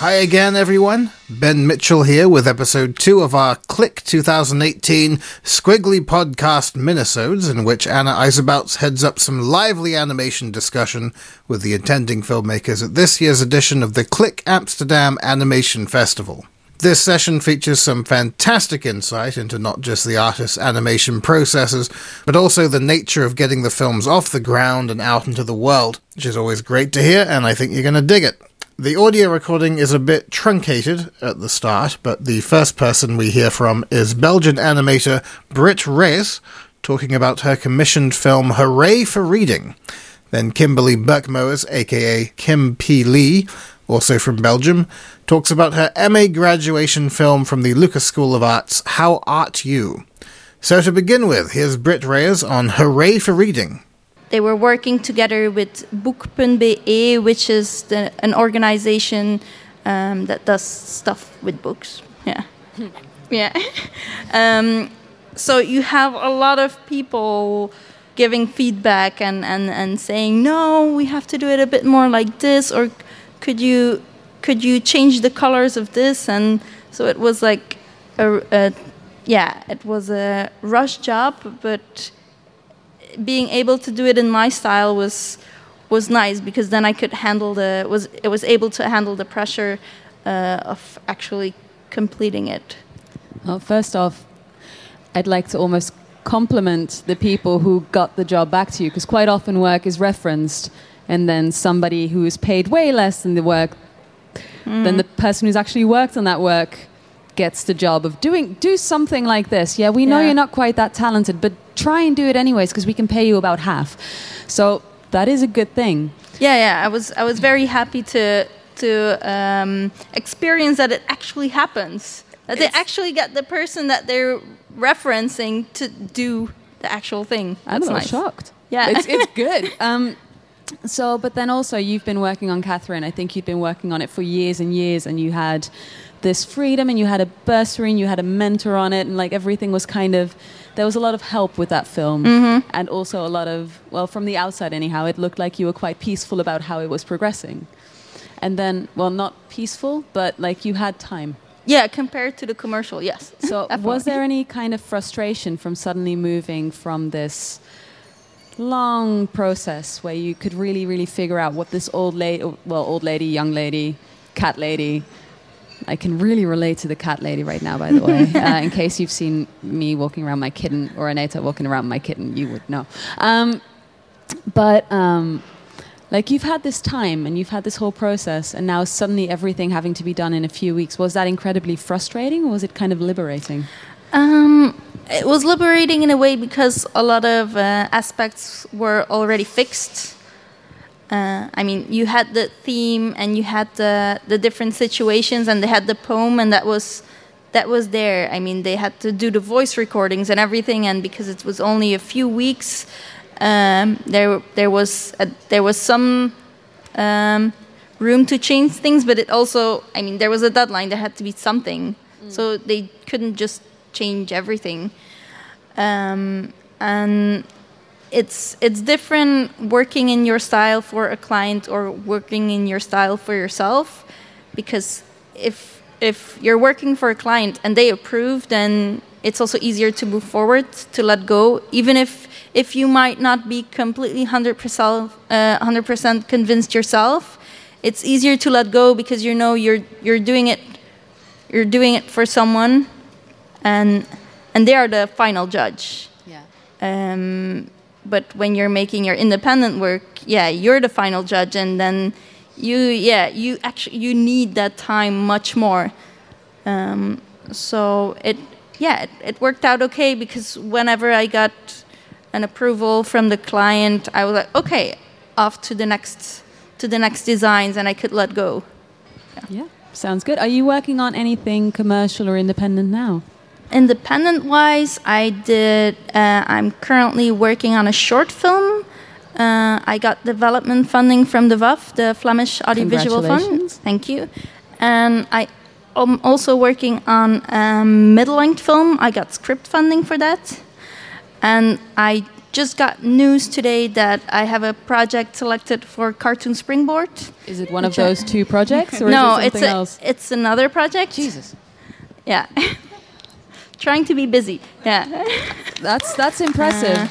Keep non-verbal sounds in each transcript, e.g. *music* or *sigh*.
Hi again, everyone. Ben Mitchell here with episode 2 of our KLIK 2018 Skwigly Podcast Minisodes, in which Anna Eijsbouts heads up some lively animation discussion with the attending filmmakers at this year's edition of the KLIK Amsterdam Animation Festival. This session features some fantastic insight into not just the artist's animation processes, but also the nature of getting the films off the ground and out into the world, which is always great to hear, and I think you're going to dig it. The audio recording is a bit truncated at the start, but the first person we hear from is Belgian animator Britt Raes, talking about her commissioned film Hooray for Reading. Then Kimberly Bergmoes, aka Kimpy Lee, also from Belgium, talks about her MA graduation film from the Lucas School of Arts, How Art You? So to begin with, here's Britt Raes on Hooray for Reading. They were working together with Boek.be, which is the, an organization um, that does stuff with books. Yeah. *laughs* yeah. *laughs* um, so you have a lot of people giving feedback and, and, and saying, no, we have to do it a bit more like this, or could you could you change the colors of this? And so it was like a, a yeah, it was a rush job, but being able to do it in my style was was nice because then I could handle the was it was able to handle the pressure uh, of actually completing it. Well, first off, I'd like to almost compliment the people who got the job back to you because quite often work is referenced and then somebody who is paid way less than the work mm. than the person who's actually worked on that work gets the job of doing do something like this. Yeah, we know yeah. you're not quite that talented, but try and do it anyways because we can pay you about half. So that is a good thing. Yeah, yeah. I was I was very happy to to um, experience that it actually happens. That it's, they actually get the person that they're referencing to do the actual thing. That's I'm nice. shocked. Yeah, it's, it's *laughs* good. Um, so, but then also you've been working on Catherine. I think you've been working on it for years and years, and you had this freedom, and you had a bursary, and you had a mentor on it, and like everything was kind of. There was a lot of help with that film, mm-hmm. and also a lot of well, from the outside anyhow, it looked like you were quite peaceful about how it was progressing. And then, well, not peaceful, but like you had time. Yeah, compared to the commercial, yes. *laughs* So, was there any kind of frustration from suddenly moving from this? long process where you could really, really figure out what this old lady, well, old lady, young lady, cat lady. I can really relate to the cat lady right now, by the way. *laughs* uh, in case you've seen me walking around my kitten or Aneta walking around my kitten, you would know. Um, but um, like you've had this time and you've had this whole process, and now suddenly everything having to be done in a few weeks. Was that incredibly frustrating, or was it kind of liberating? Um, it was liberating in a way because a lot of uh, aspects were already fixed. Uh, I mean, you had the theme and you had the the different situations, and they had the poem, and that was that was there. I mean, they had to do the voice recordings and everything, and because it was only a few weeks, um, there there was a, there was some um, room to change things, but it also, I mean, there was a deadline. There had to be something, mm. so they couldn't just change everything. Um, and it's it's different working in your style for a client or working in your style for yourself because if if you're working for a client and they approve then it's also easier to move forward to let go even if if you might not be completely 100% uh, 100% convinced yourself it's easier to let go because you know you're you're doing it you're doing it for someone and and they are the final judge. Yeah. Um, but when you're making your independent work, yeah, you're the final judge, and then you, yeah, you actually you need that time much more. Um, so it, yeah, it, it worked out okay because whenever I got an approval from the client, I was like, okay, off to the next to the next designs, and I could let go. Yeah. yeah. Sounds good. Are you working on anything commercial or independent now? Independent wise, I did. Uh, I'm currently working on a short film. Uh, I got development funding from the VAF, the Flemish Audiovisual Fund. Thank you. And I am also working on a middle length film. I got script funding for that. And I just got news today that I have a project selected for Cartoon Springboard. Is it one of those two projects, or no, is it something it's a, else? it's another project. Jesus, Yeah. *laughs* Trying to be busy. Yeah. *laughs* that's that's impressive.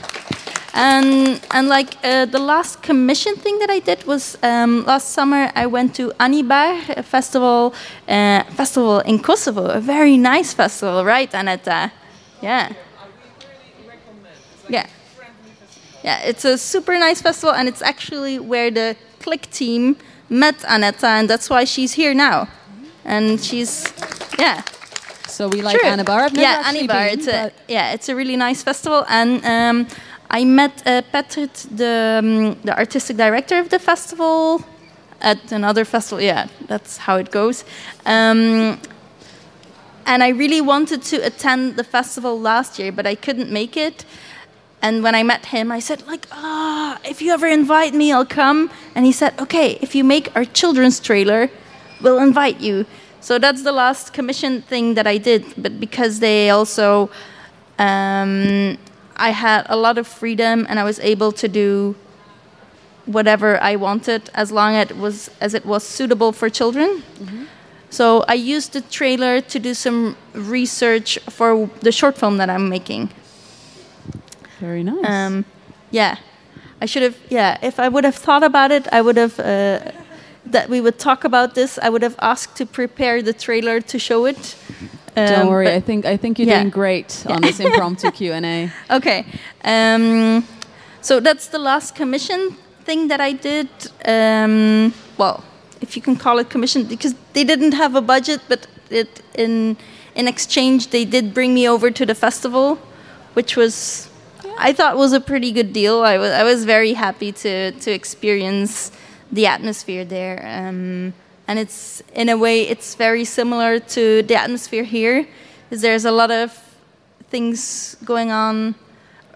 and and like uh, the last commission thing that I did was um, last summer I went to Anibar a festival uh, festival in Kosovo, a very nice festival, right, Aneta? Yeah. Yeah. Yeah, it's a super nice festival, and it's actually where the KLIK team met Aneta, and that's why she's here now. And she's, yeah. So we like True. Anibar. I've yeah, Anibar. been, It's a yeah, it's a really nice festival, and um, I met uh, Patrick, the um, the artistic director of the festival, at another festival. Yeah, that's how it goes. Um, and I really wanted to attend the festival last year, but I couldn't make it. And when I met him, I said, like, ah, if you ever invite me, I'll come. And he said, okay, if you make our children's trailer, we'll invite you. So that's the last commission thing that I did. But because they also, um, I had a lot of freedom and I was able to do whatever I wanted as long as it was as it was suitable for children. So I used the trailer to do some research for the short film that I'm making. very nice. Um, yeah, I should have. Yeah, if I would have thought about it, I would have. Uh, that we would talk about this. I would have asked to prepare the trailer to show it. Don't Um, worry, I think I think you're yeah. doing great on this *laughs* impromptu Q and A. Okay. Um, so that's the last commission thing that I did. Um, well, if you can call it commission, because they didn't have a budget, but it, in in exchange they did bring me over to the festival, which was I thought was a pretty good deal. I was I was very happy to to experience the atmosphere there. Um, and it's in a way it's very similar to the atmosphere here. Is there's a lot of things going on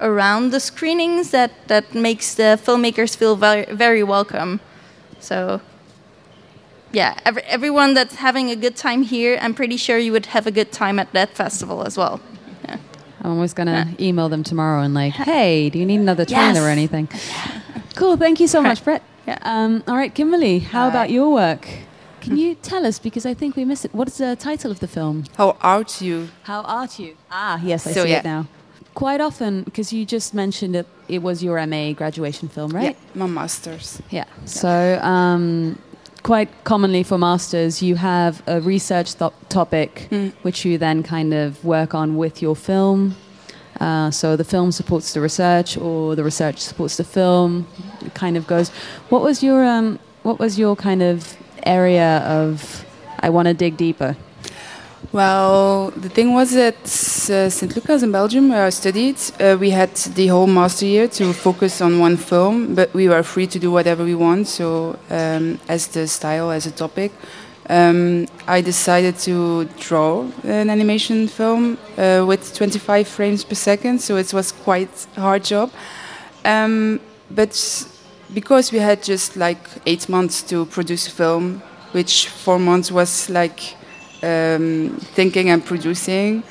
around the screenings that, that makes the filmmakers feel very, very welcome. So, yeah, every, everyone that's having a good time here, I'm pretty sure you would have a good time at that festival as well. Yeah. I'm almost gonna *laughs* email them tomorrow and like, *laughs* hey, do you need another trailer or anything? Cool, thank you so much, Brett. Yeah. Um, all right, Kimberly, how Hi. about your work? Can *laughs* you tell us because I think we missed it. What is the title of the film? How art you? How art you? Ah, yes, I So, see yeah. it now. Quite often, because you just mentioned it, it was your MA graduation film, right? Yeah, my masters. Yeah. So, um, quite commonly for masters, you have a research to- topic Mm. which you then kind of work on with your film. Uh, so the film supports the research, or the research supports the film. It kind of goes. What was your um, What was your kind of area of? I want to dig deeper. Well, the thing was that uh, St. Lucas in Belgium, where I studied, uh, we had the whole master year to focus on one film, but we were free to do whatever we want. So, um, as the style, as a topic, um, I decided to draw an animation film uh, with 25 frames per second. So it was quite a hard job, um, but because we had just like eight months to produce film, which four months was like um, thinking and producing.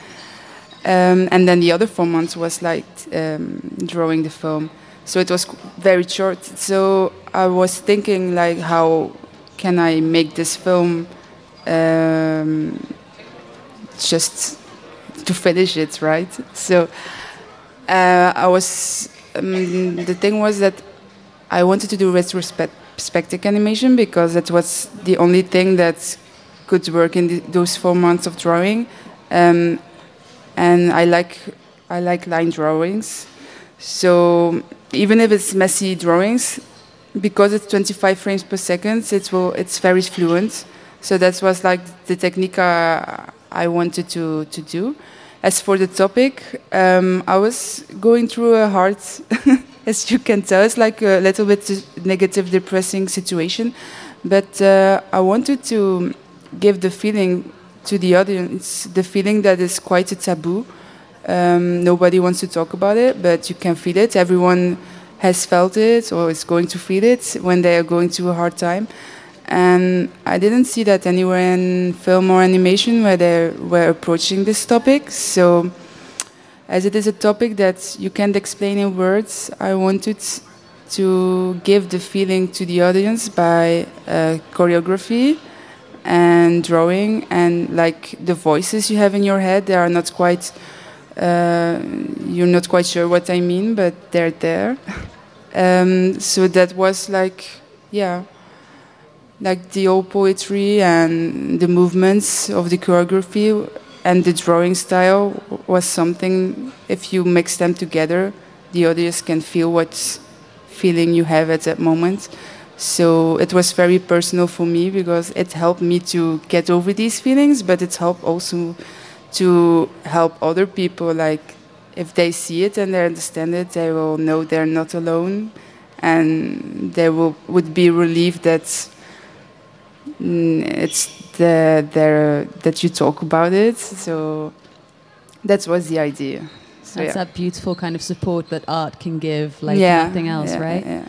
Um, and then the other four months was like um, drawing the film. So it was very short. So I was thinking like, how can I make this film um, just to finish it, right? So uh, I was. Um, the thing was that I wanted to do retrospective animation because that was the only thing that could work in the, those four months of drawing, um, and I like I like line drawings. So even if it's messy drawings, because it's 25 frames per second, it will it's very fluent. So that was like the technique uh, I wanted to to do. As for the topic, um, I was going through a hard, *laughs* as you can tell, it's like a little bit negative, depressing situation. But uh, I wanted to give the feeling to the audience, the feeling that is quite a taboo. Um, nobody wants to talk about it, but you can feel it. Everyone has felt it or is going to feel it when they are going through a hard time. And I didn't see that anywhere in film or animation where they were approaching this topic. So as it is a topic that you can't explain in words, I wanted to give the feeling to the audience by uh, choreography and drawing and like the voices you have in your head they are not quite uh, you're not quite sure what i mean but they're there. *laughs* Um, so that was like yeah like the old poetry and the movements of the choreography and the drawing style was something if you mix them together the audience can feel what feeling you have at that moment. So it was very personal for me because it helped me to get over these feelings, but it helped also to help other people. Like if they see it and they understand it, they will know they're not alone, and they will would be relieved that mm, it's the there that you talk about it. So that was the idea. So, That's yeah. that beautiful kind of support that art can give, like yeah, nothing else, yeah, right? Yeah.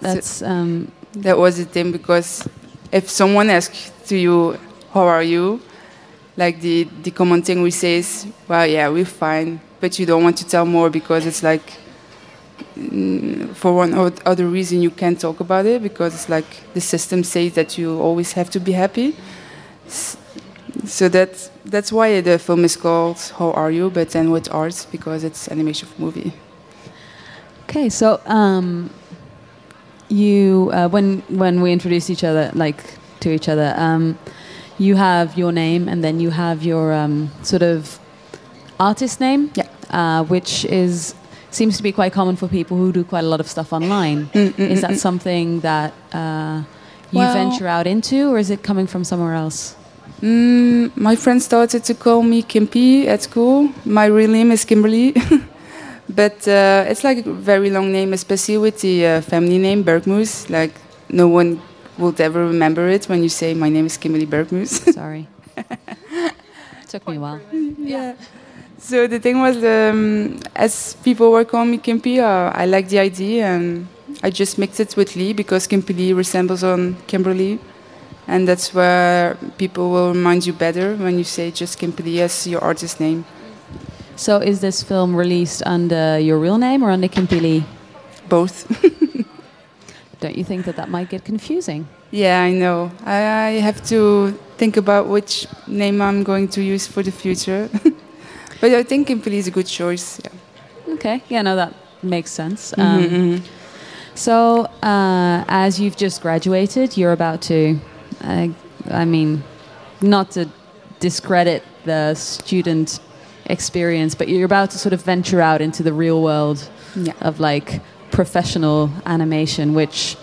That's um, that was the thing because if someone asks to you how are you like the the common thing we say is well yeah we're fine but you don't want to tell more because it's like mm, for one or other reason you can't talk about it because it's like the system says that you always have to be happy so that's that's why the film is called how are you but then with art because it's animation movie okay. So um, you uh, when when we introduced each other, like to each other, um, you have your name and then you have your um, sort of artist name, Yeah. uh, which is seems to be quite common for people who do quite a lot of stuff online. Is that something that uh, you Well- venture out into, or is it coming from somewhere else? Mm, my friends started to call me Kimpy at school. My real name is Kimberly. *laughs* but uh, it's like a very long name, especially with the uh, family name Bergmoes. Like, no one would ever remember it when you say, My name is Kimberly Bergmoes. *laughs* Sorry, *laughs* took me a while. yeah. So the thing was, um, as people were calling me Kimpy, uh, I liked the idea and I just mixed it with Lee because Kimpy Lee resembles on Kimberly. And that's where people will remind you better when you say just Kimpy Lee as your artist name. So, is this film released under your real name or under Kimpy Lee? Both. *laughs* Don't you think that that might get confusing? yeah, I know. I, I have to think about which name I'm going to use for the future. *laughs* but I think Kimpy Lee is a good choice. Yeah. Okay, yeah, no, that makes sense. Mhm, Um, mhm. So, uh, as you've just graduated, you're about to, uh, I mean, not to discredit the student experience, but you're about to sort of venture out into the real world Yeah. of like professional animation, which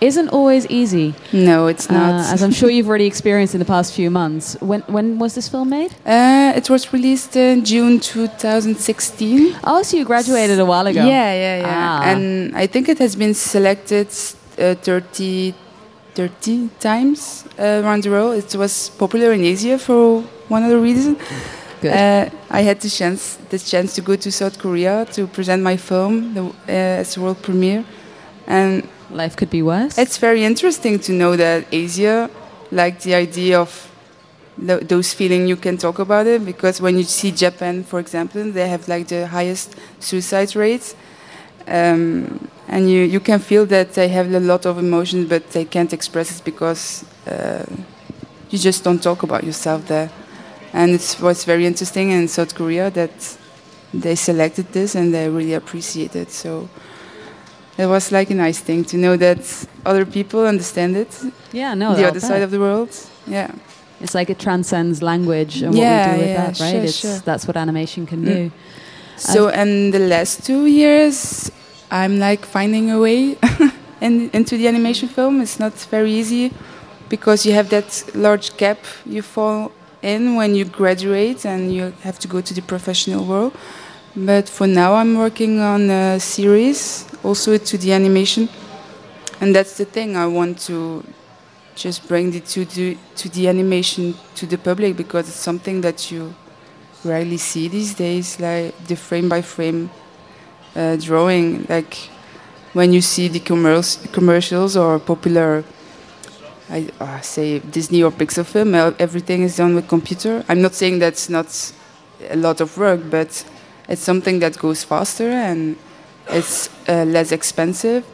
isn't always easy, No, it's not. uh, as I'm sure you've already experienced in the past few months. When when was this film made? Uh, it was released in June 2016. Oh, so you graduated a while ago. Yeah, yeah, yeah. Ah. And I think it has been selected uh, 30, 30 times uh, around the world. It was popular in Asia for one other reason. Good. Uh, I had the chance, the chance to go to South Korea to present my film the, uh, as a world premiere, and Life could be worse. it's very interesting to know that Asia liked the idea of tho- those feeling you can talk about it because when you see Japan, for example, they have like the highest suicide rates, um, and you you can feel that they have a lot of emotions, but they can't express it because uh, you just don't talk about yourself there. And it was very interesting in South Korea that they selected this and they really appreciate it. So it was like a nice thing to know that other people understand it, yeah, no, the other side of the world. Yeah. It's like it transcends language and what Yeah, we do with yeah, that, right? sure, it's sure. that's what animation can Mm. do. So in the last two years, I'm like finding a way *laughs* in, into the animation film. It's not very easy because you have that large gap you fall in when you graduate and you have to go to the professional world. But for now, I'm working on a series also to the animation, and that's the thing I want to just bring the to the to the animation to the public because it's something that you rarely see these days, like the frame by frame uh, drawing. Like when you see the commercials, commercials or popular, I uh, say Disney or Pixar film, uh, everything is done with computer. I'm not saying that's not a lot of work, but it's something that goes faster and it's uh, less expensive.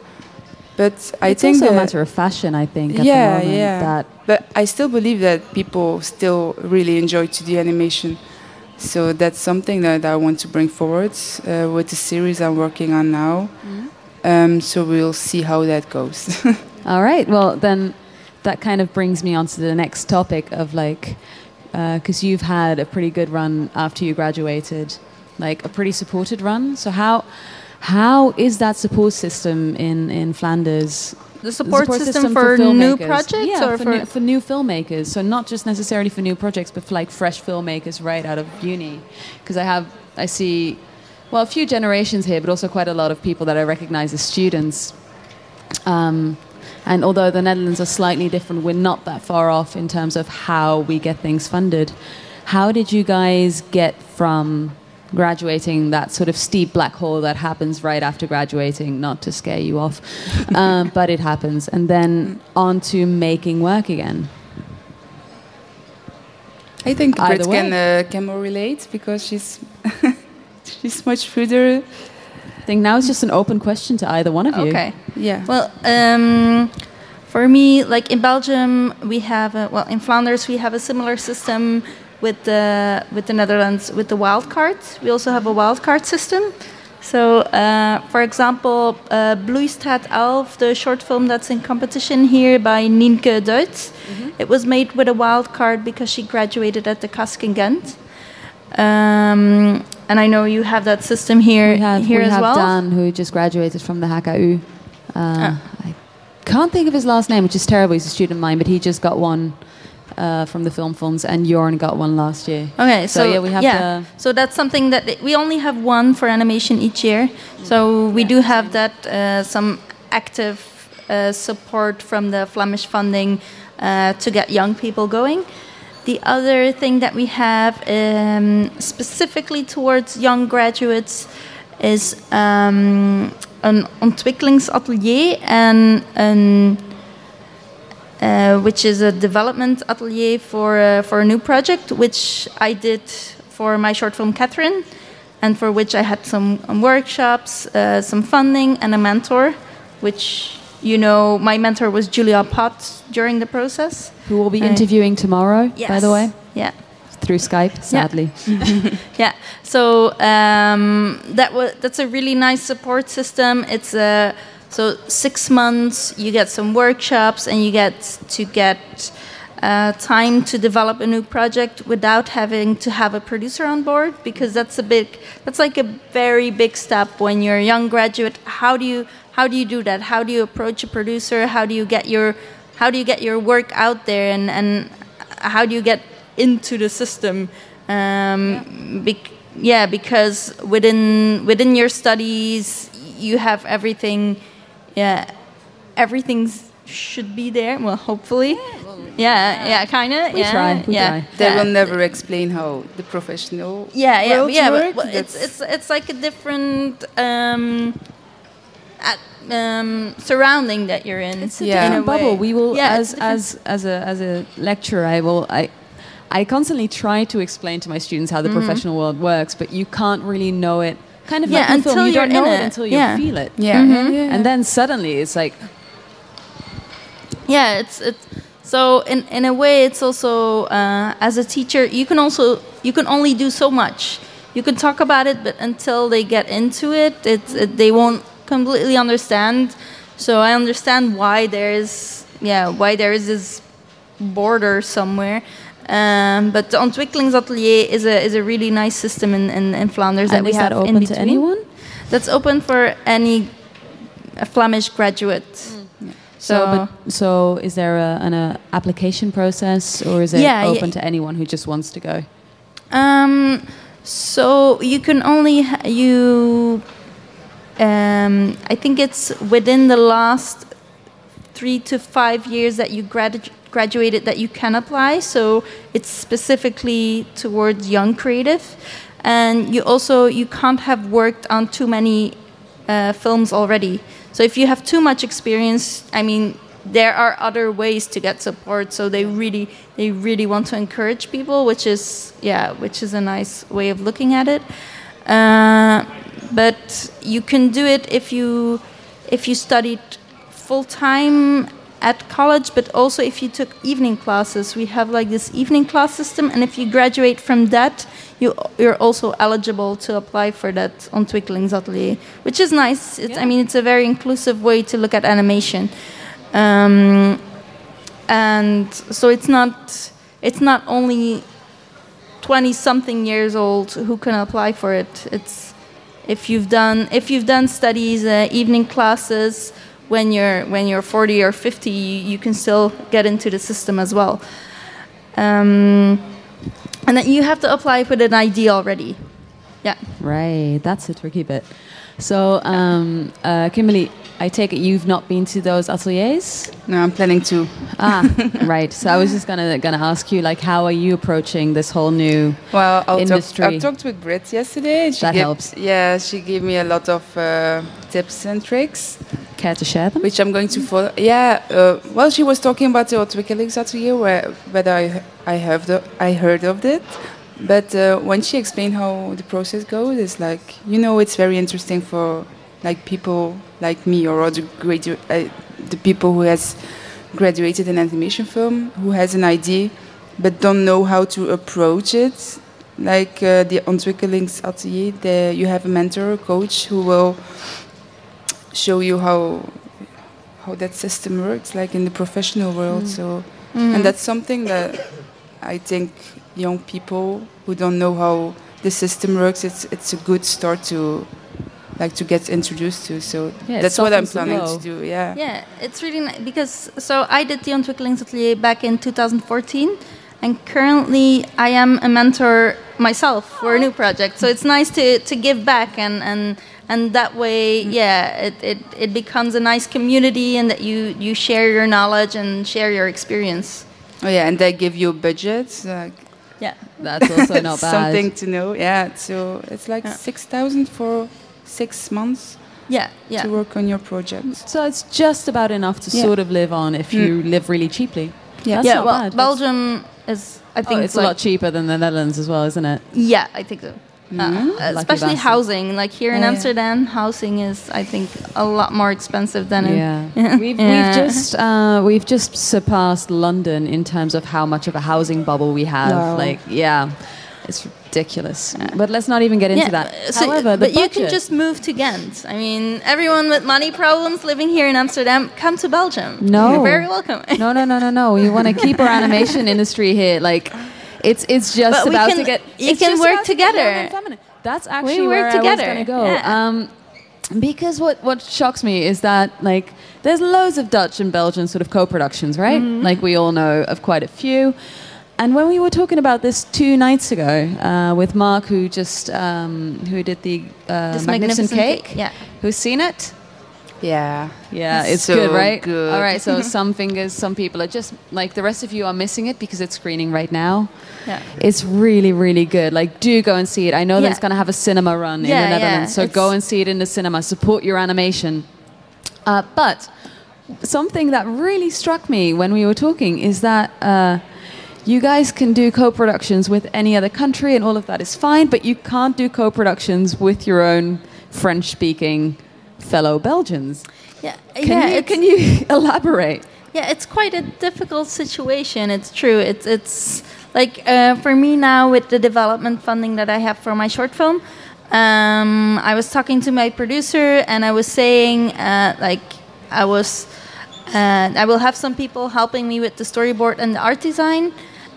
But I it's think also a matter of fashion. I think. Yeah, moment, yeah. That But I still believe that people still really enjoy 2D animation. So that's something that I want to bring forward uh, with the series I'm working on now. Um, so we'll see how that goes. *laughs* All right. Well, then that kind of brings me on to the next topic of like, because you've had a pretty good run after you graduated, like a pretty supported run. So how how is that support system in in Flanders? The support, system, for, new projects yeah, or for, for, new, for new filmmakers. So not just necessarily for new projects, but for like fresh filmmakers right out of uni. Because I have, I see, well, a few generations here, but also quite a lot of people that I recognize as students. Um, and although the Netherlands are slightly different, we're not that far off in terms of how we get things funded. How did you guys get from graduating that sort of steep black hole that happens right after graduating, not to scare you off, *laughs* um, but it happens, and then on to making work again? I think Britt can, uh, can more relate because she's, *laughs* she's much further. I think now it's just an open question to either one of you. Okay. Yeah. Well, um, for me, like in Belgium, we have a, well in Flanders we have a similar system with the with the Netherlands with the wild card. We also have a wild card system. So, uh, for example, uh, Bloeistraat Elf, the short film that's in competition here by Nienke Deutz, it was made with a wild card because she graduated at the KASK in Ghent. Um, and I know you have that system here We have, here we as have well. Dan, who just graduated from the HKU. Uh, Ah. I can't think of his last name, which is terrible. He's a student of mine, but he just got one uh, from the film funds, and Jorn got one last year. Okay, So, so, yeah, we have yeah. So that's something that we only have one for animation each year. So we do have that uh, some active uh, support from the Flemish funding uh, to get young people going. The other thing that we have um, specifically towards young graduates is um, an ontwikkelingsatelier and an uh, which is a development atelier for uh, for a new project, which I did for my short film Catherine, and for which I had some um, workshops, uh, some funding, and a mentor, which you know my mentor was Julia Pott during the process. Who will be Uh, interviewing tomorrow, yes. by the way, yeah. through Skype, sadly. *laughs* Yeah. So um, that was that's a really nice support system. It's a so six months. You get some workshops and you get to get uh, time to develop a new project without having to have a producer on board because that's a big that's like a very big step when you're a young graduate. How do you how do you do that? How do you approach a producer? How do you get your how do you get your work out there and and how do you get into the system? Um, bec- yeah, because within within your studies, you have everything. Yeah, everything should be there. Well, hopefully. Yeah, yeah, kind of. We yeah, try, we yeah. try. They yeah. will never explain how the professional Yeah, yeah, world yeah. But, work. but it's it's it's like a different um, at, um, surrounding that you're in. It's a Yeah. different in a way. bubble. We will, Yeah, as as as a as a lecturer, I will I. I constantly try to explain to my students how the professional world works, but you can't really know it. Kind of Mm-hmm. Yeah, like in film, until you don't know it, it. until you Yeah. feel it. yeah. Mm-hmm. yeah. And then suddenly it's like, yeah it's it's so in in a way it's also uh, as a teacher you can also you can only do so much you can talk about it but until they get into it it's it, they won't completely understand so i understand why there's yeah why there is this border somewhere um, but the ontwikkelingsatelier is a is a really nice system in, in, in Flanders that we is have that in open to anyone? That's open for any uh, Flemish graduate. So, So, but, so is there a, an uh, application process, or is it Yeah, yeah. open to anyone who just wants to go? Um, so you can only ha- you. Um, I think it's within the last three to five years that you gradu- graduated that you can apply. So it's specifically towards young creative, and you also you can't have worked on too many uh, films already. So if you have too much experience, I mean, there are other ways to get support. So they really, they really want to encourage people, which is yeah, which is a nice way of looking at it. Uh, but you can do it if you if you studied full time at college, but also if you took evening classes. We have like this evening class system, and if you graduate from that, you you're also eligible to apply for that ontwikkelingsatelier, which is nice. It's, I mean, it's a very inclusive way to look at animation, um, and so it's not it's not only 20 something years old who can apply for it it's if you've done if you've done studies uh, evening classes when you're when you're 40 or 50 you, you can still get into the system as well. Um, and then you have to apply with an id already. Yeah. Right, that's a tricky bit. So, um, uh, Kimberly, I take it you've not been to those ateliers? No, I'm planning to. Ah, *laughs* right. So I was just gonna gonna ask you, like, how are you approaching this whole new? Well, I'll talk, Industry. I talked with Britt yesterday. She That gave, helps. Yeah, she gave me a lot of uh, tips and tricks, Care to share them? which I'm going to follow. Yeah, uh, well, she was talking about the Twickelix atelier, where whether I I have the, I heard of it, but uh, when she explained how the process goes, it's like you know, it's very interesting for like people like me or other gradu- uh, the people who has graduated in animation film who has an idea but don't know how to approach it. Like uh, the ontwikkelings atelier there you have a mentor a coach who will show you how how that system works like in the professional world. So and that's something that i think young people who don't know how the system works it's it's a good start to like to get introduced to so Yeah, that's what i'm planning blow. to do yeah Yeah, it's really nice because so I did the Ontwikkelings Atelier back in 2014, and currently I am a mentor myself for a new project. So it's nice to, to give back and and and that way, mm-hmm. yeah, it, it, it becomes a nice community and that you you share your knowledge and share your experience. oh yeah and they give you budgets like Yeah. That's also not *laughs* bad. something to know yeah so it's like Yeah. 6000 for six months Yeah, yeah. to work on your project So it's just about enough to Yeah. sort of live on if you live really cheaply. Yeah. That's yeah, well, bad. Belgium is I think Oh, it's a lot cheaper than the Netherlands as well, isn't it? Yeah, I think so. Uh, Lucky especially bastard. housing. Like here in Oh, yeah. Amsterdam, housing is, I think, a lot more expensive than in. Yeah, *laughs* we've, Yeah. we've just uh, we've just surpassed London in terms of how much of a housing bubble we have. Wow. Like, yeah, it's ridiculous. But let's not even get into Yeah, that. so- However, but you can just move to Ghent. I mean, everyone with money problems living here in Amsterdam, come to Belgium. No. You're very welcome. *laughs* no, no, no, no, no. We want to keep our animation industry here. Like, it's it's just But we about can- to get. you can work to together. feminine. That's actually work where I was going to go. yeah. Um, because what what shocks me is that like there's loads of Dutch and Belgian sort of co-productions, right? Mm-hmm. Like we all know of quite a few. And when we were talking about this two nights ago uh, with Marc, who just um, who did the uh, This magnificent, cake, Yeah. who's seen it? yeah Yeah, it's So good, right? good. All right, so *laughs* some fingers, some people are just like the rest of you are missing it because it's screening right now. Yeah. It's really, really good. Like, do go and see it. I know that it's going to have a cinema run in Yeah, the yeah, Netherlands, so it's- go and see it in the cinema. Support your animation. Uh, but something that really struck me when we were talking is that. You guys can do co-productions with any other country and all of that is fine, but you can't do co-productions with your own French-speaking fellow Belgians. Yeah. Can yeah, you can you *laughs* elaborate? Yeah, it's quite a difficult situation. It's true. It's it's like uh, for me now with the development funding that I have for my short film. Um, I was talking to my producer and I was saying uh, like I was. Uh, I will have some people helping me with the storyboard and the art design,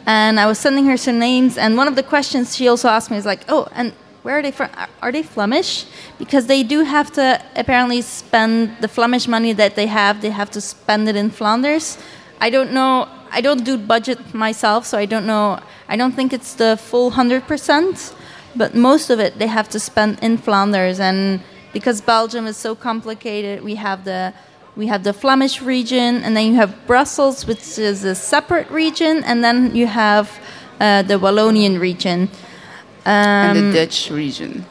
and I was sending her some names. And one of the questions she also asked me is like, "Oh, and where are they from? Are- they Flemish? Because they do have to apparently spend the Flemish money that they have. They have to spend it in Flanders. I don't know. I don't do budget myself, so I don't know. I don't think it's the full hundred percent, but most of it they have to spend in Flanders. And because Belgium is so complicated, we have the we have the Flemish region, and then you have Brussels, which is a separate region, and then you have uh, the Wallonian region. and Um, the Dutch region.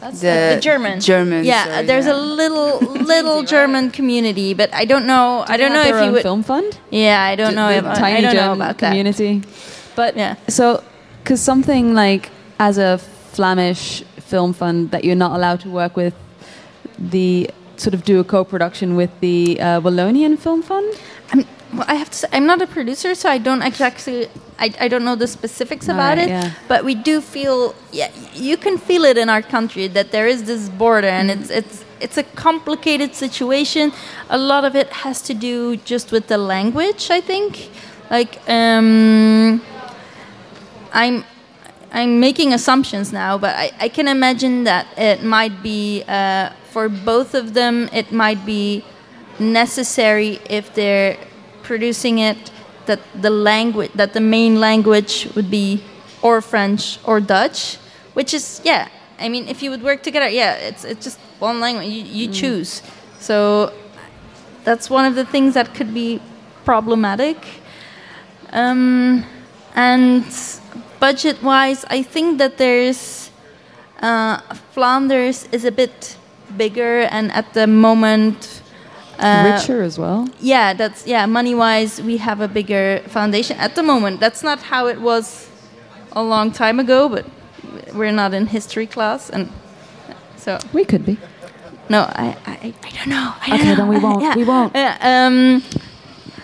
That's the the German. German, Yeah, sorry, there's yeah. a little *laughs* little German community, but I don't know. I don't know if you would. film fund. Yeah, I don't know. If, tiny I don't know German about that. community. But Yeah. so because something like as a Flemish film fund that you're not allowed to work with the sort of do a co-production with the uh, Wallonian Film Fund? I'm, well, I have to say, I'm not a producer, so I don't exactly, I, I don't know the specifics about Alright, it. yeah. But we do feel, yeah, you can feel it in our country that there is this border, and it's it's it's a complicated situation. A lot of it has to do just with the language, I think. Like, um, I'm I'm making assumptions now, but I, I can imagine that it might be uh, for both of them. It might be necessary if they're producing it that the language that the main language would be or French or Dutch, which is yeah. I mean, if you would work together, yeah, it's it's just one language you, you choose. So that's one of the things that could be problematic. Um, and budget wise, I think that there's uh, Flanders is a bit bigger, and at the moment, uh, Richer as well. yeah, that's yeah. Money wise, we have a bigger foundation at the moment. That's not how it was a long time ago, but we're not in history class, and so We could be. no, I I, I don't know. I don't Okay, know. then we won't. *laughs* Yeah. We won't. Yeah, um,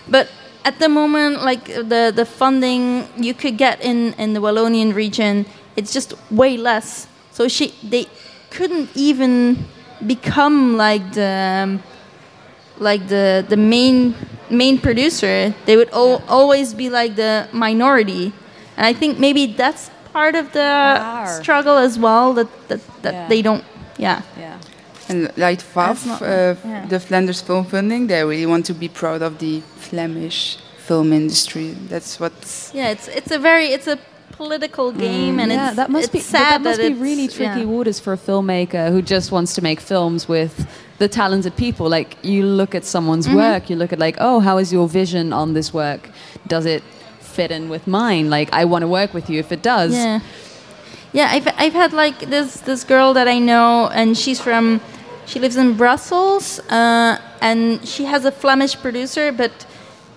but at the moment, like the the funding you could get in in the Wallonian region, it's just way less. So she they couldn't even become like the um, like the the main main producer. They would al- always be like the minority, and I think maybe that's part of the Raar. struggle as well. That that, that Yeah. they don't. Yeah. Yeah. And like That's FAF, not- uh, yeah. the Flanders Film Funding, they really want to be proud of the Flemish film industry. That's what's Yeah, it's it's a very it's a political game, and yeah, it's that must be sad that must be really tricky yeah. waters for a filmmaker who just wants to make films with the talented people. Like you look at someone's Mm-hmm. work, you look at like, oh, how is your vision on this work? Does it fit in with mine? Like I want to work with you if it does. Yeah, yeah. I've I've had like this this girl that I know, and she's from she lives in Brussels, uh, and she has a Flemish producer, but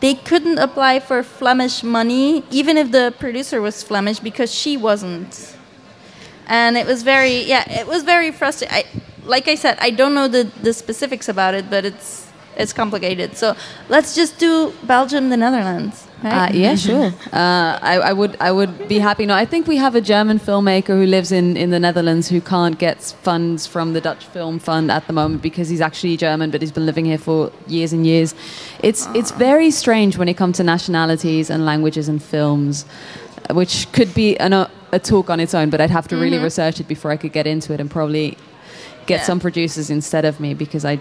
they couldn't apply for Flemish money, even if the producer was Flemish, because she wasn't. And it was very yeah, it was very frustrating. I, like I said, I don't know the the specifics about it, but it's it's complicated. So let's just do Belgium, the Netherlands. Uh, yeah, sure. Uh, I, I would, I would be happy. No, I think we have a German filmmaker who lives in, in the Netherlands who can't get funds from the Dutch Film Fund at the moment because he's actually German, but he's been living here for years and years. It's, it's very strange when it comes to nationalities and languages and films, which could be an, a, a talk on its own. But I'd have to really research it before I could get into it and probably get Yeah. some producers instead of me because I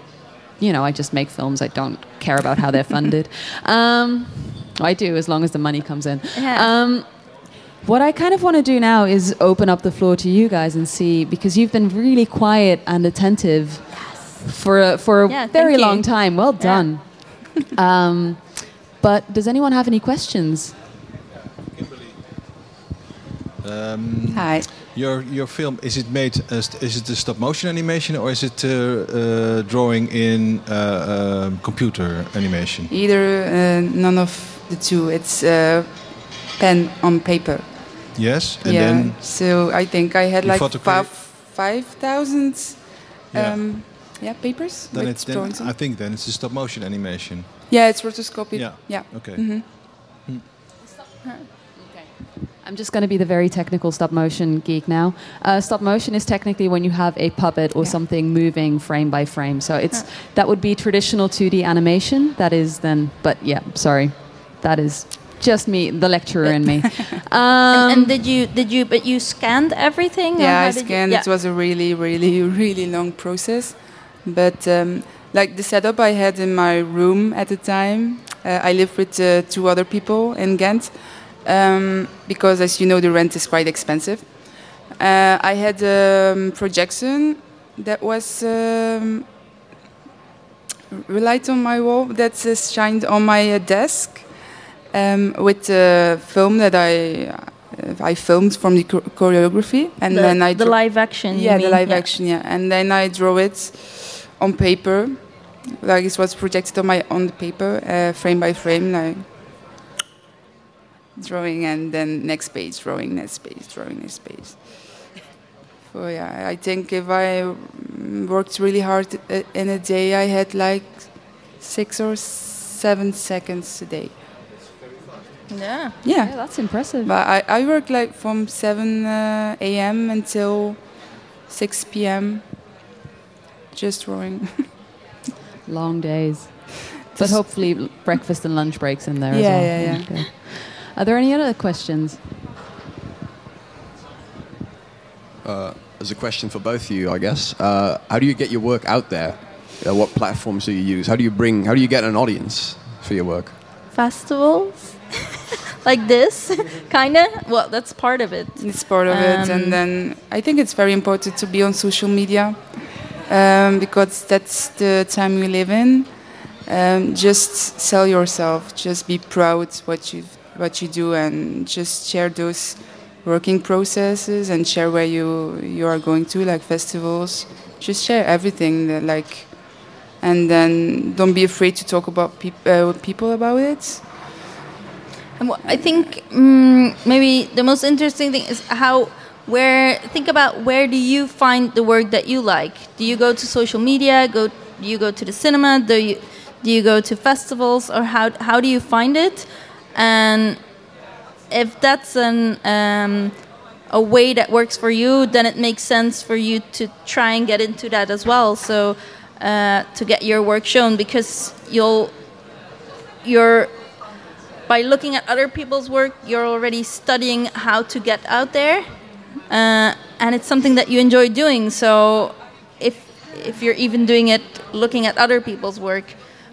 you know, I just make films. I don't care about how they're funded. *laughs* Um, I do, as long as the money comes in. Yeah. Um, what I kind of want to do now is open up the floor to you guys and see, because you've been really quiet and attentive for a, for a Yeah, very long time. Well done. um, but does anyone have any questions? Um, hi. your your film is it made as is it a stop motion animation or is it uh, uh, drawing in uh, um, computer animation? Either uh, none of the two. It's uh, pen on paper. Yes, and yeah. then so I think I had like five five thousand Yeah. um, yeah papers then it's then. I think then it's a stop motion animation. Yeah, it's rotoscopic. Yeah. yeah. Okay. Mhm. I'm just going to be the very technical stop motion geek now. Uh, stop motion is technically when you have a puppet or Yeah. something moving frame by frame. So it's that would be traditional 2D animation. That is then, but yeah, sorry, that is just me, the lecturer in me. *laughs* *laughs* Um, and, and did you did you but you scanned everything? Yeah, I did you- scanned. yeah. It was a really, really, *laughs* really long process. But um, like the setup I had in my room at the time, uh, I lived with uh, two other people in Ghent um, because, as you know, the rent is quite expensive. Uh, I had a um, projection that was um, relight on my wall that uh, shined on my uh, desk um, with the film that I uh, I filmed from the choreography, and the, then I the live action. yeah the mean? live action yeah, and then I draw it on paper, like it was projected on my on the paper uh, frame by frame, like drawing, and then next page, drawing, next page, drawing, next page. So yeah, I think if I worked really hard uh, in a day, I had like six or seven seconds a day. Yeah. Yeah. Yeah, that's impressive. But I, I work like from 7 uh, a.m. until 6 p.m. just drawing. *laughs* Long days. But hopefully breakfast and lunch breaks in there as well. yeah, yeah. Okay. Are there any other questions? As a question for both of you, I guess. Uh, how do you get your work out there? Uh, what platforms do you use? How do you bring? How do you get an audience for your work? Festivals like this, *laughs* kind of. Well, that's part of it. it's part of it. Um, And then I think it's very important to be on social media um, because that's the time we live in. Um, just sell yourself. Just be proud what you what you do, and just share those working processes and share where you you are going to, like festivals. Just share everything, that, like, and then don't be afraid to talk about peop- uh, with people about it. I think mm, maybe the most interesting thing is how where think about where do you find the work that you like? Do you go to social media? Go do you go to the cinema? Do you do you go to festivals or how how do you find it? And if that's an um, a way that works for you, then it makes sense for you to try and get into that as well. So uh, to get your work shown because you'll you're by looking at other people's work, you're already studying how to get out there, uh, and it's something that you enjoy doing. So, if if you're even doing it looking at other people's work,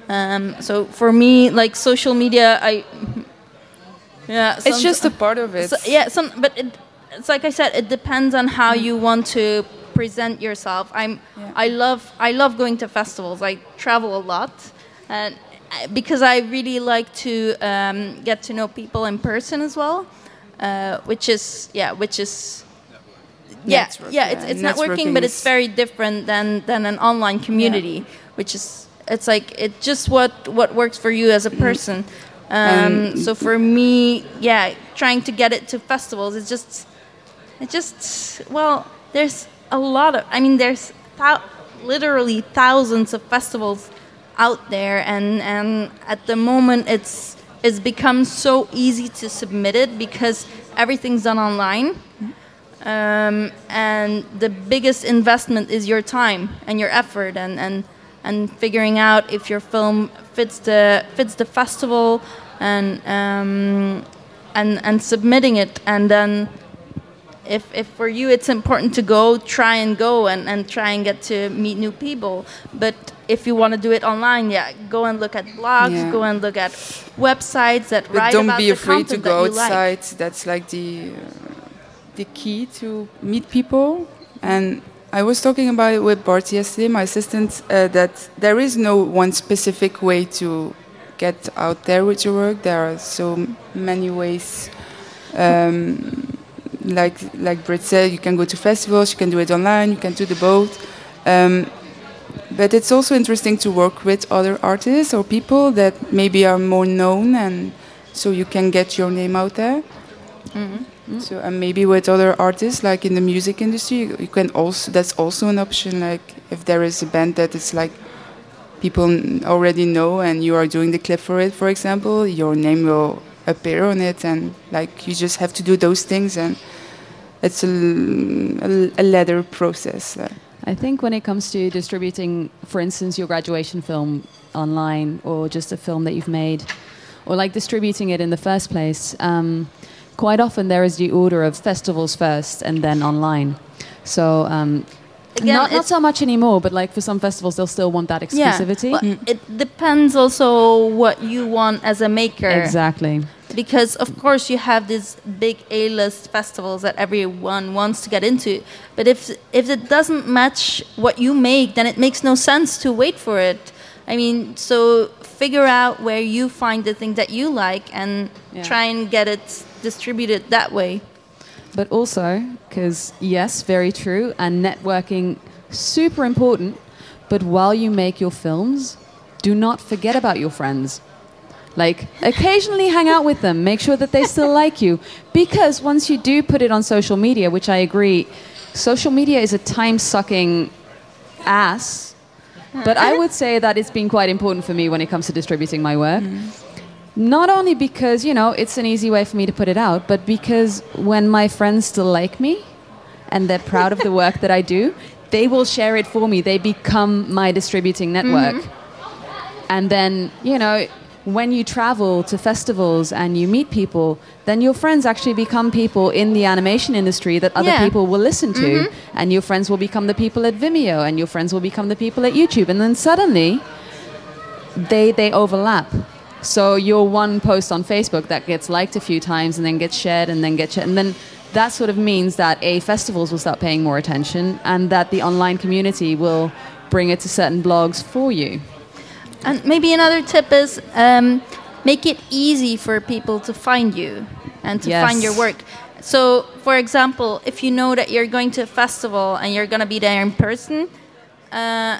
um, so for me, like social media, I *laughs* yeah, It's just a part of it. so, yeah, some, but it, it's like I said, it depends on how you want to present yourself. I'm, Yeah. I love, I love going to festivals. I travel a lot, and because I really like to um, get to know people in person as well, uh, which is yeah, which is. Yeah, yeah, it's, yeah. it's networking, but it's very different than, than an online community, which is it's like it's just what what works for you as a person. Um, And- so for me, yeah, trying to get it to festivals is just, it just, well, there's a lot of, I mean, there's thou- literally thousands of festivals out there, and and at the moment, it's it's become so easy to submit it because everything's done online. Um, and the biggest investment is your time and your effort and, and and figuring out if your film fits the fits the festival and um, and and submitting it and then if, if for you it's important to go try and go and, and try and get to meet new people but if you want to do it online yeah go and look at blogs Yeah. go and look at websites that But write don't about be the afraid to go that you like. outside. That's like the uh, the key to meet people. And I was talking about it with Bart yesterday, my assistant, uh, that there is no one specific way to get out there with your work. There are so many ways. Um, like like Britt said, you can go to festivals, you can do it online, you can do the both. Um, but it's also interesting to work with other artists or people that maybe are more known and so you can get your name out there so and maybe with other artists like in the music industry you you can also that's also an option like if there is a band that is like people already know and you are doing the clip for it for example your name will appear on it and like you just have to do those things and it's a a ladder process uh, I think when it comes to distributing, for instance, your graduation film online or just a film that you've made, or like distributing it in the first place, um, quite often there is the order of festivals first and then online. So um, Again, not, not so much anymore, but like for some festivals, they'll still want that exclusivity. Yeah. Well, mm. It depends also what you want as a maker. Exactly. Because of course you have these big A-list festivals that everyone wants to get into, but if if it doesn't match what you make, then it makes no sense to wait for it. I mean, so figure out where you find the thing that you like and Yeah. try and get it distributed that way. But also, because yes, very true, and networking super important. But while you make your films, do not forget about your friends. Like occasionally hang out with them, make sure that they still like you. Because once you do put it on social media, which I agree, social media is a time sucking ass. But I would say that it's been quite important for me when it comes to distributing my work. Mm. Not only because, you know, it's an easy way for me to put it out, but because when my friends still like me and they're proud of the work that I do, they will share it for me. They become my distributing network. Mm-hmm. And then, you know, when you travel to festivals and you meet people, then your friends actually become people in the animation industry that other Yeah. people will listen to. Mm-hmm. And your friends will become the people at Vimeo, and your friends will become the people at YouTube. And then suddenly, they, they overlap. So your one post on Facebook that gets liked a few times and then gets shared and then gets shared. And then that sort of means that A, festivals will start paying more attention and that the online community will bring it to certain blogs for you. And maybe another tip is um, make it easy for people to find you and to Yes. find your work. So, for example, if you know that you're going to a festival and you're going to be there in person, uh,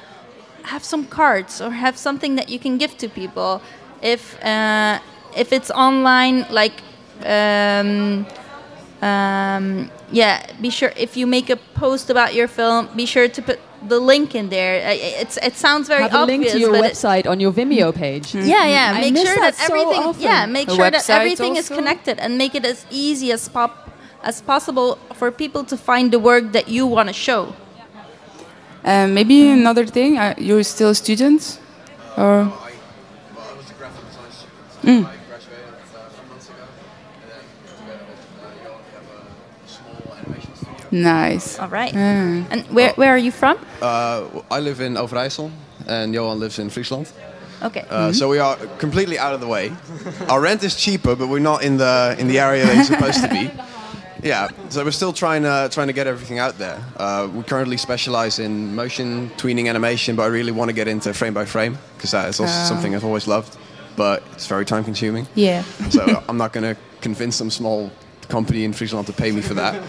have some cards or have something that you can give to people. If uh, if it's online, like um, um, yeah, be sure if you make a post about your film, be sure to put the link in there. I- I- It's it sounds very Have a obvious, link to your website on your Vimeo page. yeah, yeah. I Make miss sure that that, so everything. often. Yeah, make A sure that website everything is connected and make it as easy as pop as possible for people to find the work that you want to show. Uh, maybe another thing. Uh, you're still a student, or I was a graphic design student. I graduated uh, a few months ago, and then together with uh, Johan, we have a small animation studio. nice. All right. Ah. And where where are you from? Uh, I live in Overijssel, and Johan lives in Friesland. Okay. Uh, So we are completely out of the way. Our rent is cheaper, but we're not in the in the area they're supposed to be. *laughs* Yeah, so we're still trying to trying to get everything out there. Uh, we currently specialize in motion tweening animation, but I really want to get into frame by frame because that is also Ah. something I've always loved. But it's very time consuming. Yeah. so *laughs* I'm not going to convince some small company in Friesland to pay me for that.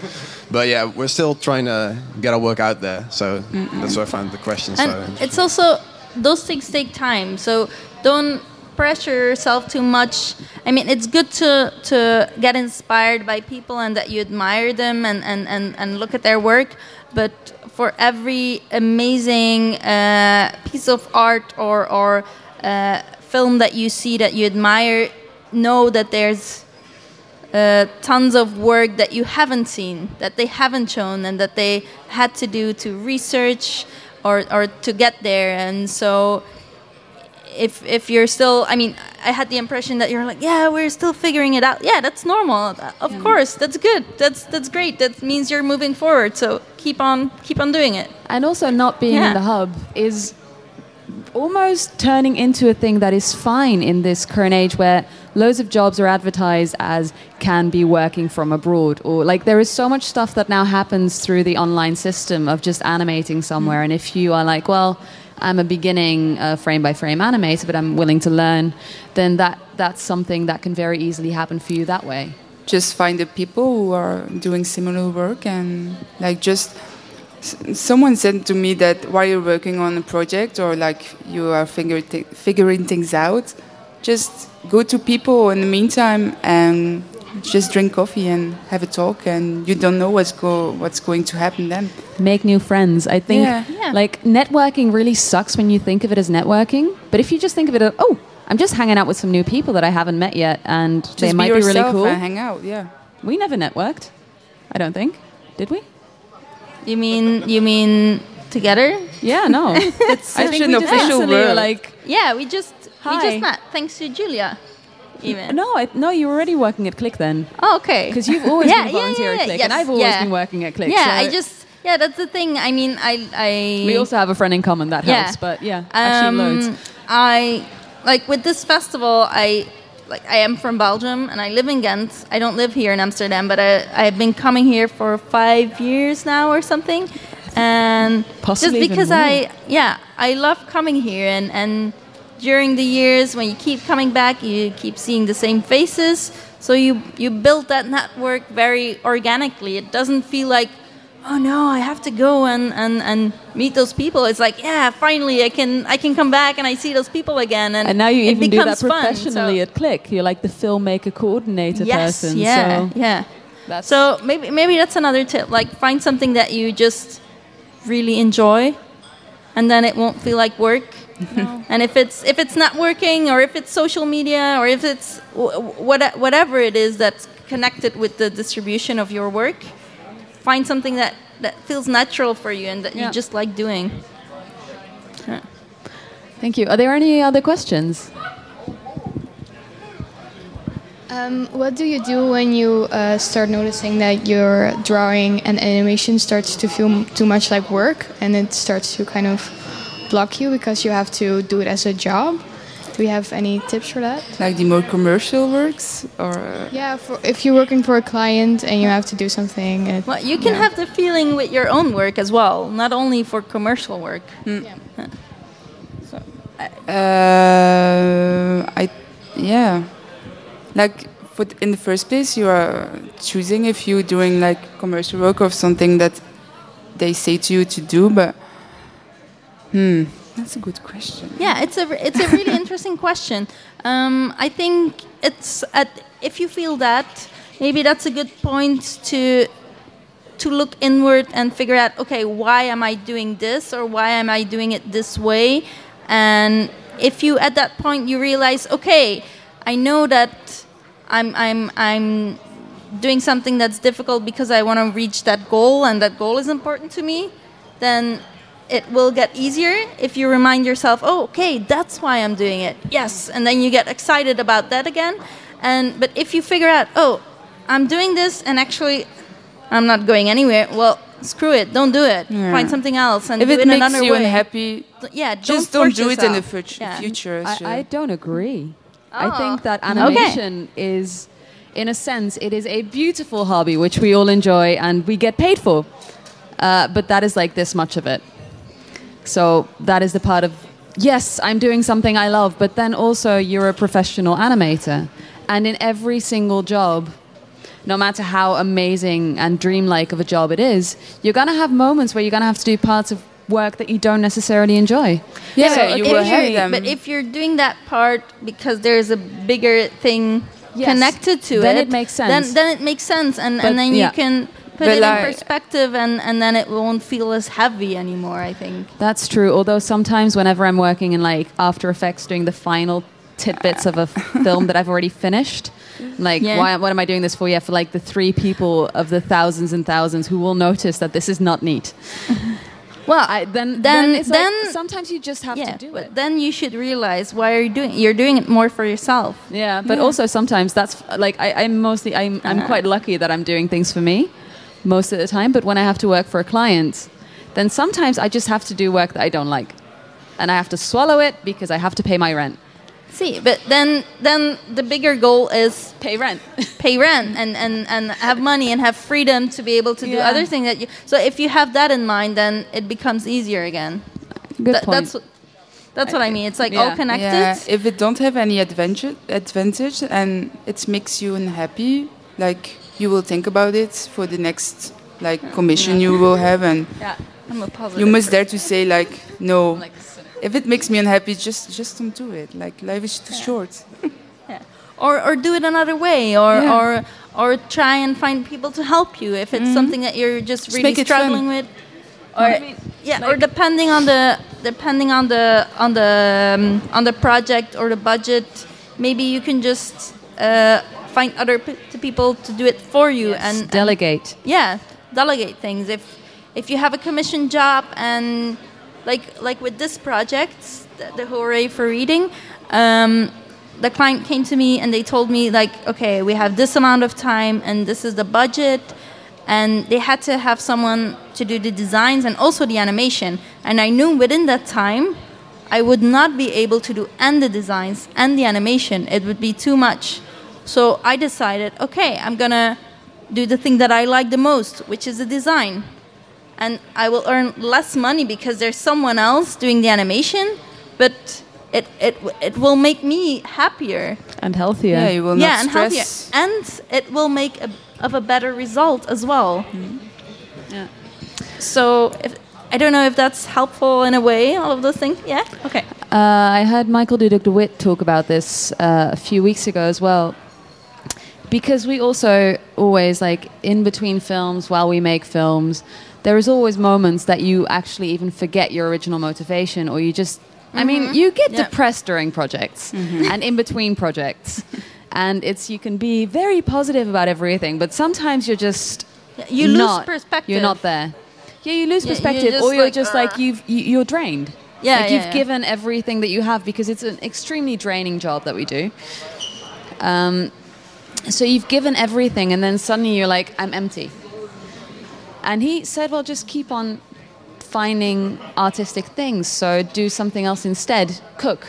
But yeah, we're still trying to get our work out there. So that's why I found the question and interesting. it's also those things take time so don't pressure yourself too much i mean it's good to to get inspired by people and that you admire them and and and, and look at their work but for every amazing uh, piece of art or or uh, film that you see that you admire know that there's uh, tons of work that you haven't seen, that they haven't shown, and that they had to do to research or, or to get there. And so, if if you're still, I mean, I had the impression that you're like, yeah, we're still figuring it out. Yeah, that's normal. Of course, that's good. That's that's great. That means you're moving forward. So keep on keep on doing it. And also, not being Yeah. in the hub is almost turning into a thing that is fine in this current age where loads of jobs are advertised as can be working from abroad or like there is so much stuff that now happens through the online system of just animating somewhere. And if you are like well I'm a beginning uh, frame by frame animator but I'm willing to learn then that that's something that can very easily happen for you that way. Just find the people who are doing similar work and like just someone said to me that while you're working on a project or like you are figure thi- figuring things out just go to people in the meantime and just drink coffee and have a talk and you don't know what's go what's going to happen then make new friends. I think Yeah. Yeah. like networking really sucks when you think of it as networking. But if you just think of it as, oh, I'm just hanging out with some new people that I haven't met yet and just they be might be really yourself cool. and hang out yeah We never networked. I don't think. Did we? You mean you mean together? Yeah, no. *laughs* It's such an official word. like Yeah, we just we just met thanks to Julia. Even. no, I, no, you were already working at KLIK then. Oh, okay. Because you've always Yeah, been a yeah, volunteer yeah, at KLIK, yes, and I've always yeah. been working at KLIK. yeah, so I just yeah, that's the thing. I mean, I I we also have a friend in common that Yeah. helps. But yeah, actually um, loads. I like with this festival. I like I am from Belgium and I live in Ghent. I don't live here in Amsterdam, but I I've been coming here for five years now or something. And Possibly just because. I yeah I love coming here and and during the years when you keep coming back you keep seeing the same faces so you you build that network very organically it doesn't feel like oh no i have to go and, and, and meet those people it's like yeah finally i can i can come back and i see those people again and, And now you even do that becomes fun, professionally so- at KLIK. You're like the filmmaker coordinator yes person. yeah So yeah That's So maybe maybe that's another tip. Like find something that you just really enjoy, and then it won't feel like work. *laughs* and if it's if it's not working, or if it's social media, or if it's wh- what, whatever it is that's connected with the distribution of your work, find something that that feels natural for you and that Yeah. you just like doing. Thank you. Are there any other questions? Um, what do you do when you uh, start noticing that your drawing and animation starts to feel too much like work and it starts to kind of block you because you have to do it as a job? Do you have any tips for that? Like the more commercial works, or uh, Yeah, for, if you're working for a client and you have to do something. It- Well, you can yeah. have the feeling with your own work as well, not only for commercial work. Yeah. Uh, I, yeah, like for th- in the first place, you are choosing if you're doing like commercial work or something that they say to you to do. But hmm, that's a good question. Yeah, it's a it's a really *laughs* interesting question. Um, I think it's at if you feel that maybe that's a good point to to look inward and figure out okay why am I doing this or why am I doing it this way, and if you at that point you realize okay I know that I'm I'm I'm doing something that's difficult because I want to reach that goal and that goal is important to me, then it will get easier if you remind yourself, oh, okay, that's why I'm doing it. Yes, and then you get excited about that again. And but if you figure out, oh, I'm doing this and actually I'm not going anywhere, well, screw it, don't do it. Yeah. Find something else and If do it it makes another you way. unhappy, yeah, don't just don't force do it in the yourself. Yeah. future. so- I, I don't agree. I Oh. think that Okay. animation is, in a sense, it is a beautiful hobby which we all enjoy and we get paid for. Uh, but that is like this much of it. So that is the part of yes, I'm doing something I love, but then also you're a professional animator, and in every single job. No matter how amazing and dreamlike of a job it is, you're gonna have moments where you're gonna have to do parts of work that you don't necessarily enjoy. yeah, So you if will you're- them. But if you're doing that part because there's a bigger thing Yes. connected to Then it, it makes sense. Then, then it makes sense, and, But- and then you yeah. can put But it like- in perspective, and, and then it won't feel as heavy anymore. I think. That's true. Although sometimes, whenever I'm working in like After Effects, doing the final tidbits of a *laughs* film that I've already finished, like, Yeah. why? What am I doing this for? Yeah, for like the three people of the thousands and thousands who will notice that this is not neat. *laughs* Well, I, then, Then- then, it's like, sometimes you just have yeah, to do it. then you should realize why are you doing? You're doing it more for yourself. Yeah, but also sometimes that's like I, I'm mostly I'm I'm Uh-huh. quite lucky that I'm doing things for me most of the time. But when I have to work for a client, then sometimes I just have to do work that I don't like, and I have to swallow it because I have to pay my rent. See, but then then the bigger goal is Pay rent. *laughs* pay rent and, and, and have money and have freedom to be able to do Yeah. other things that you. So if you have that in mind, then it becomes easier again. Good Th- point. That's what- that's what I mean. It's like Yeah. all connected. Yeah, if it don't have any advantage, advantage and it makes you unhappy, like you will think about it for the next like commission you will have, and yeah, I'm a positive. you must person. dare to say like no. like if it makes me unhappy, just just don't do it. Like life is too short. *laughs* yeah. or or do it another way, or Yeah. or or try and find people to help you if it's something that you're just, Just really make struggling with. Or I mean, yeah, or depending on the depending on the on the um, on the project or the budget, maybe you can just uh, find other people to do it for you and, and delegate. yeah delegate things. If if you have a commission job and like like with this project the, the hooray for reading um, the client came to me and they told me like okay we have this amount of time and this is the budget. And they had to have someone to do the designs and also the animation. And i knew within that time i would not be able to do and the designs and the animation. It would be too much so i decided okay i'm gonna do the thing that I like the most, which is the design. And I will earn less money because there's someone else doing the animation, but it, it, it will make me happier. and healthier. Yeah, you will yeah, not and healthier. And it will make a, of a better result as well. Yeah. So if, I don't know if that's helpful in a way, all of those things. Yeah? Okay. Uh, I heard Michael Dudok de Wit talk about this uh, a few weeks ago as well. Because we also always like in between films while we make films there is always moments that you actually even forget your original motivation or you just i mean mm-hmm. you get Yeah. depressed during projects mm-hmm. and in between projects and it's you can be very positive about everything but sometimes you're just You lose not- perspective. you're not there yeah you lose Yeah, you're perspective or you're like, just uh, like you've you, you're drained Yeah, like yeah, you've yeah. given everything that you have because it's an extremely draining job that we do um, so you've given everything and then suddenly you're like i'm empty. And he said well just keep on finding artistic things. So do something else instead. Cook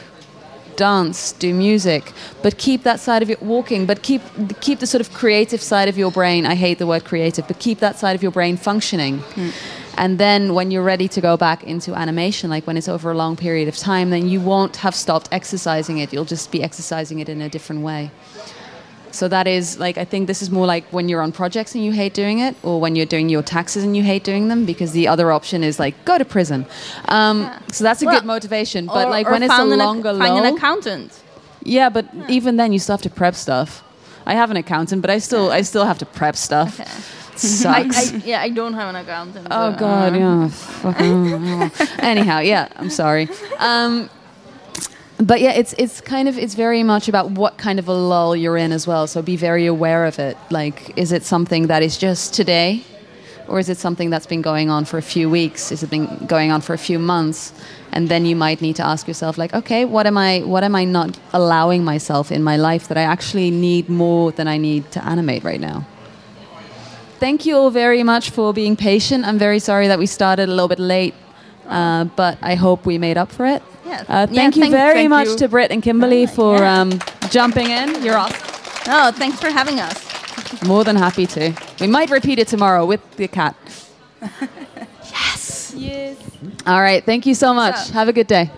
dance do music. But keep that side of it walking but keep keep the sort of creative side of your brain. I hate the word creative but keep that side of your brain functioning. Hmm. And then when you're ready to go back into animation like when it's over a long period of time then you won't have stopped exercising it. You'll just be exercising it in a different way so that is like I think this is more like when you're on projects and you hate doing it, or when you're doing your taxes and you hate doing them, because the other option is like go to prison. Um, So that's a Well, good motivation. But Or- like or when it's a longer an find an accountant. yeah. But even then, you still have to prep stuff. I have an accountant, but I still I still have to prep stuff. I, Sucks. I, yeah, I don't have an accountant. Oh so, God, uh, yeah. Anyhow, yeah. I'm sorry. Um, but yeah, it's it's kind of it's very much about what kind of a lull you're in as well. So be very aware of it. Like, is it something that is just today, or is it something that's been going on for a few weeks? Is it been going on for a few months? And then you might need to ask yourself, like, okay, what am I what am I not allowing myself in my life that I actually need more than I need to animate right now? thank you all very much for being patient. I'm very sorry that we started a little bit late, uh, but I hope we made up for it. Yeah. Uh, Yeah, thank you thank- very thank much you. to Britt and Kimberly for yeah. um, jumping in. You're awesome. Oh, thanks for having us. *laughs* More than happy to. We might repeat it tomorrow with the cat. *laughs* Yes. Yes. All right. Thank you so much. So- Have a good day.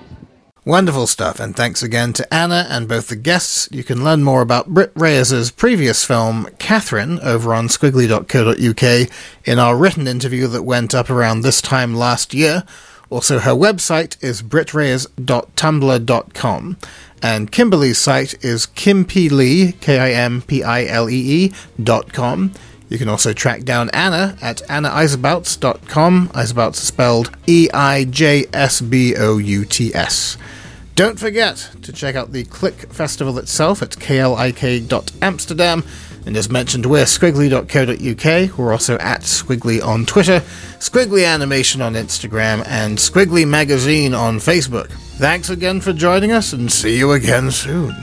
Wonderful stuff, and thanks again to Anna and both the guests. You can learn more about Britt Raes' previous film, Catherine, over on skwigly.co.uk in our written interview that went up around this time last year. Also, her website is brittraes.tumblr.com, and Kimberly's site is kimplee, K-I-M-P-I-L-E-E, dot com. You can also track down Anna at annaeijsbouts.com. Eijsbouts is spelled E I J S B O U T S. Don't forget to check out the KLIK Festival itself at klik.amsterdam. And as mentioned, we're skwigly.co.uk. We're also at Skwigly on Twitter, Skwigly Animation on Instagram, and Skwigly Magazine on Facebook. Thanks again for joining us, and see you again soon.